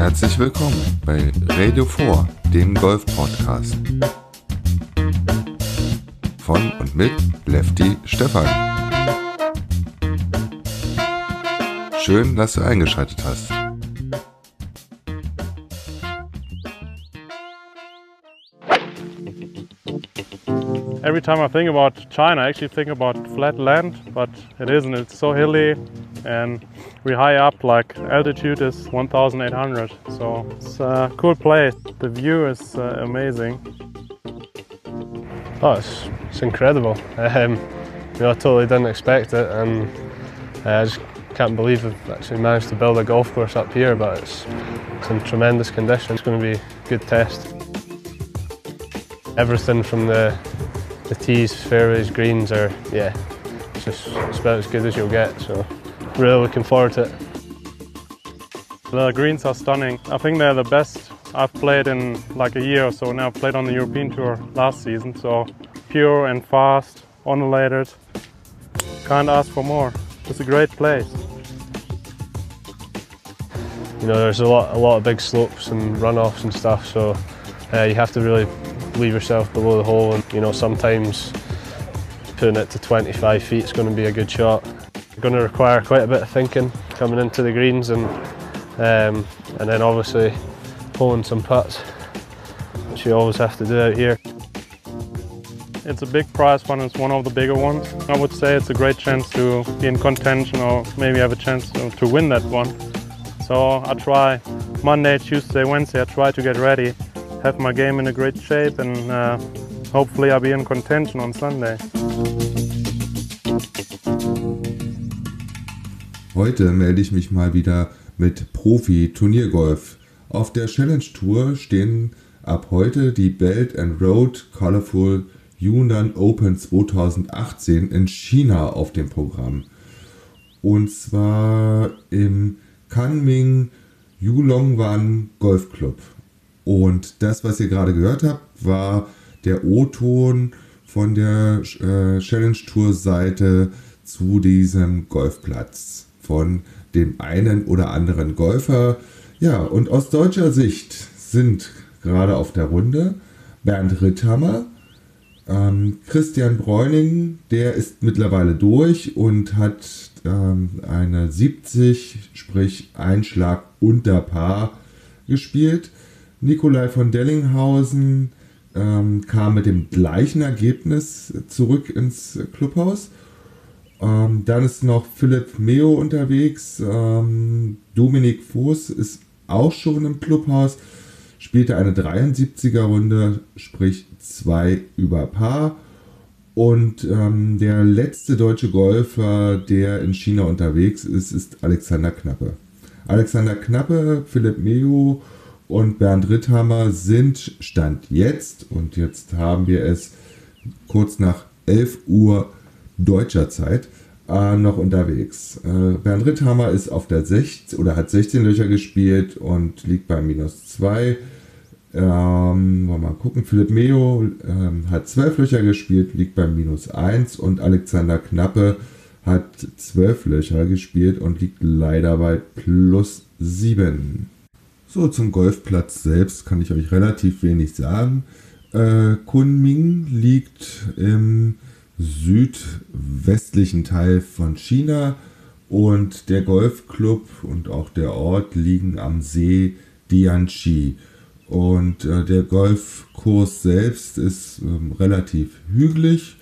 Herzlich willkommen bei Radio 4, dem Golf-Podcast. Von und mit Lefty Stefan. Schön, dass du eingeschaltet hast. Every time I think about China, I actually think about flat land, but it isn't. It's so hilly and we're high up, like altitude is 1800. So it's a cool place. The view is uh, amazing. Oh, it's, it's incredible. Um, you know, I totally didn't expect it, and uh, I just can't believe I've actually managed to build a golf course up here. But it's, it's in tremendous condition. It's going to be a good test. Everything from the the tees, fairways, greens are yeah, it's just it's about as good as you'll get. So really looking forward to it. The greens are stunning. I think they're the best I've played in like a year or so now. I played on the European Tour last season, so pure and fast, undulated. Can't ask for more. It's a great place. You know, there's a lot a lot of big slopes and runoffs and stuff, so uh, you have to really leave yourself below the hole and you know sometimes putting it to 25 feet is going to be a good shot. Going to require quite a bit of thinking coming into the greens and um, and then obviously pulling some putts, which you always have to do out here. It's a big prize one. It's one of the bigger ones. I would say it's a great chance to be in contention or maybe have a chance to, to win that one. So I try Monday, Tuesday, Wednesday. I try to get ready, have my game in a great shape, and uh, hopefully I'll be in contention on Sunday. Heute melde ich mich mal wieder mit Profi-Turniergolf. Auf der Challenge Tour stehen ab heute die Belt and Road Colorful Yunnan Open 2018 in China auf dem Programm. Und zwar im Kunming Yulongwan Golf Club. Und das, was ihr gerade gehört habt, war der O-Ton von der äh, Challenge Tour Seite zu diesem Golfplatz von dem einen oder anderen Golfer. Ja, und aus deutscher Sicht sind gerade auf der Runde Bernd Ritthammer, ähm, Christian Bräuning, der ist mittlerweile durch und hat ähm, eine 70, sprich Einschlag unter Paar gespielt. Nikolai von Dellinghausen ähm, kam mit dem gleichen Ergebnis zurück ins Clubhaus. Ähm, dann ist noch Philipp Meo unterwegs. Ähm, Dominik Voß ist auch schon im Clubhaus. Spielte eine 73er Runde, sprich zwei über Paar. Und ähm, der letzte deutsche Golfer, der in China unterwegs ist, ist Alexander Knappe. Alexander Knappe, Philipp Meo und Bernd Ritthammer sind Stand jetzt, und jetzt haben wir es kurz nach 11 Uhr deutscher Zeit, äh, noch unterwegs. Äh, Bernd Ritthammer ist auf der 16 oder hat 16 Löcher gespielt und liegt bei minus 2. Ähm, wollen wir mal gucken. Philipp Meo ähm, hat 12 Löcher gespielt, liegt bei minus 1 und Alexander Knappe hat 12 Löcher gespielt und liegt leider bei plus 7. So, zum Golfplatz selbst kann ich euch relativ wenig sagen. Äh, Kunming liegt im südwestlichen Teil von China und der Golfclub und auch der Ort liegen am See Dianchi. Und äh, der Golfkurs selbst ist ähm, relativ hügelig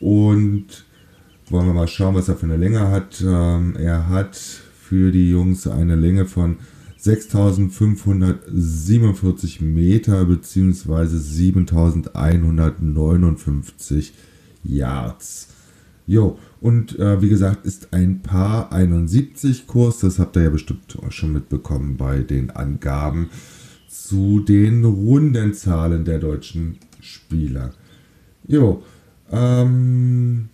und wollen wir mal schauen, was er für eine Länge hat. Ähm, er hat für die Jungs eine Länge von 6547 Meter bzw. 7159 Yards. Jo, und äh, wie gesagt, ist ein Paar 71 Kurs, das habt ihr ja bestimmt schon mitbekommen bei den Angaben zu den Rundenzahlen der deutschen Spieler. Jo, ähm,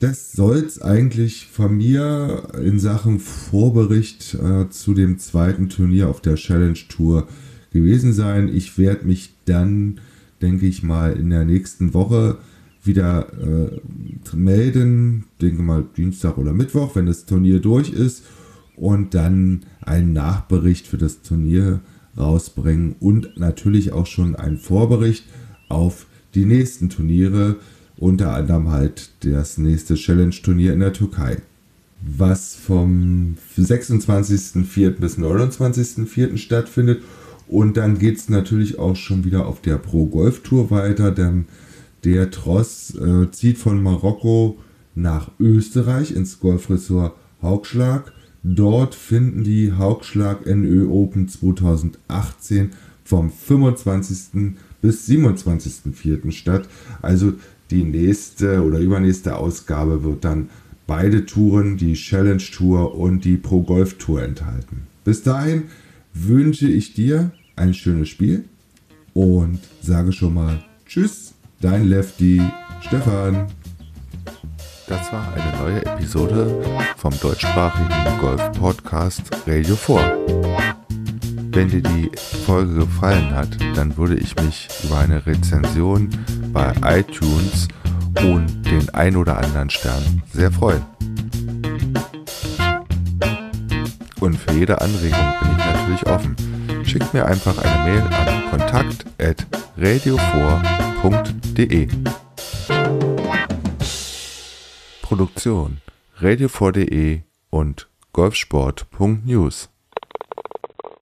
das soll es eigentlich von mir in Sachen Vorbericht äh, zu dem zweiten Turnier auf der Challenge Tour gewesen sein. Ich werde mich dann, denke ich mal, in der nächsten Woche wieder äh, melden, denke mal Dienstag oder Mittwoch, wenn das Turnier durch ist und dann einen Nachbericht für das Turnier rausbringen und natürlich auch schon einen Vorbericht auf die nächsten Turniere, unter anderem halt das nächste Challenge-Turnier in der Türkei. Was vom 26.04. bis 29.04. stattfindet. Und dann geht es natürlich auch schon wieder auf der Pro Golf Tour weiter, denn der Tross äh, zieht von Marokko nach Österreich ins Golfressort Haugschlag. Dort finden die Haugschlag NÖ Open 2018 vom 25. bis 27.04. statt. Also die nächste oder übernächste Ausgabe wird dann beide Touren, die Challenge Tour und die Pro Golf Tour enthalten. Bis dahin wünsche ich dir ein schönes Spiel und sage schon mal Tschüss, dein Lefty Stefan. Das war eine neue Episode vom deutschsprachigen Golf-Podcast Radio 4. Wenn dir die Folge gefallen hat, dann würde ich mich über eine Rezension bei iTunes und den ein oder anderen Stern sehr freuen. Und für jede Anregung bin ich natürlich offen. Schickt mir einfach eine Mail an kontakt@radio4.de. Produktion radio4.de und golfsport.news